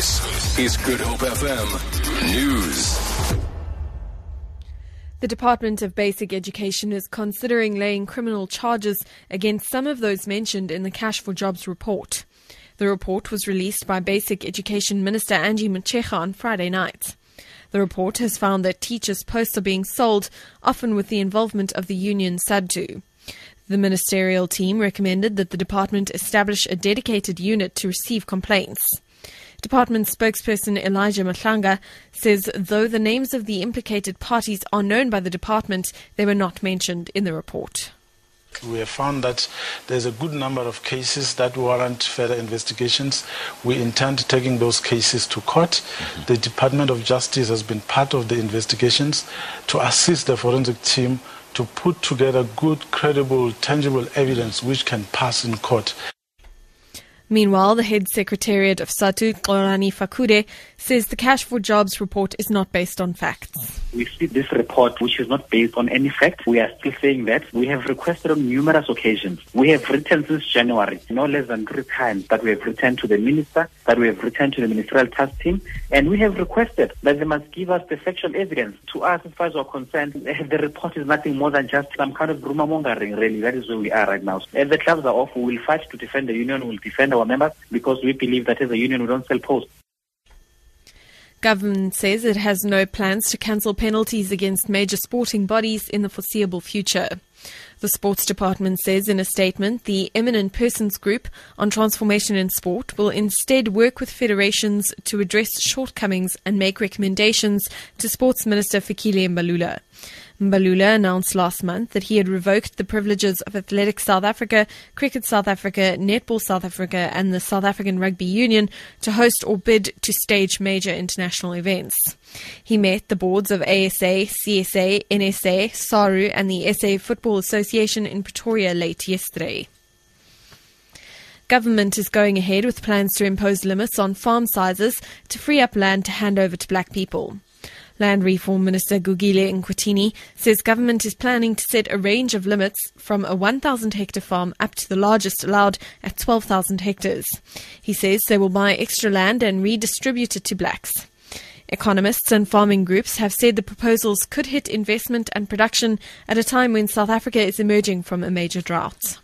This is Good Hope FM News. The Department of Basic Education is considering laying criminal charges against some of those mentioned in the Cash for Jobs report. The report was released by Basic Education Minister Angie Motshekga on Friday night. The report has found that teachers' posts are being sold, often with the involvement of the union SADTU. The ministerial team recommended that the department establish a dedicated unit to receive complaints. Department spokesperson Elijah Mhlanga says though the names of the implicated parties are known by the department, they were not mentioned in the report. We have found that there's a good number of cases that warrant further investigations. We intend taking those cases to court. Mm-hmm. The Department of Justice has been part of the investigations to assist the forensic team to put together good, credible, tangible evidence which can pass in court. Meanwhile, the head secretariat of SADTU, Xolani Fakude, says the Cash for Jobs report is not based on facts. We see this report, which is not based on any facts. We are still saying that. We have requested on numerous occasions. We have written since January, no less than three times, that we have written to the minister, that we have written to the ministerial task team, and we have requested that they must give us the factual evidence. To us, as far as we're concerned, the report is nothing more than just some kind of rumor mongering, really. That is where we are right now. If the clubs are off, we will fight to defend the union, we will defend our our members because we believe that as a union we don't sell posts. Government says it has no plans to cancel penalties against major sporting bodies in the foreseeable future. The Sports Department says in a statement the Eminent Persons Group on Transformation in Sport will instead work with federations to address shortcomings and make recommendations to Sports Minister Fikile Mbalula. Mbalula announced last month that he had revoked the privileges of Athletics South Africa, Cricket South Africa, Netball South Africa, and the South African Rugby Union to host or bid to stage major international events. He met the boards of ASA, CSA, NSA, SARU, and the SA Football Association in Pretoria late yesterday. Government is going ahead with plans to impose limits on farm sizes to free up land to hand over to black people. Land Reform Minister Gugile Nkwinti says government is planning to set a range of limits from a 1,000 hectare farm up to the largest allowed at 12,000 hectares. He says they will buy extra land and redistribute it to blacks. Economists and farming groups have said the proposals could hit investment and production at a time when South Africa is emerging from a major drought.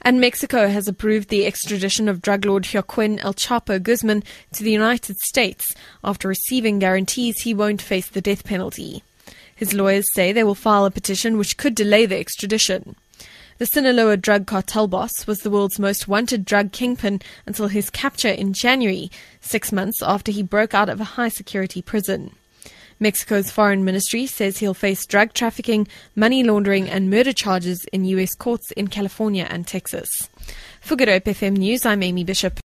And Mexico has approved the extradition of drug lord Joaquin El Chapo Guzman to the United States after receiving guarantees he won't face the death penalty. His lawyers say they will file a petition which could delay the extradition. The Sinaloa drug cartel boss was the world's most wanted drug kingpin until his capture in January, six months after he broke out of a high security prison. Mexico's foreign ministry says he'll face drug trafficking, money laundering, and murder charges in U.S. courts in California and Texas. For Good Hope FM News, I'm Amy Bishop.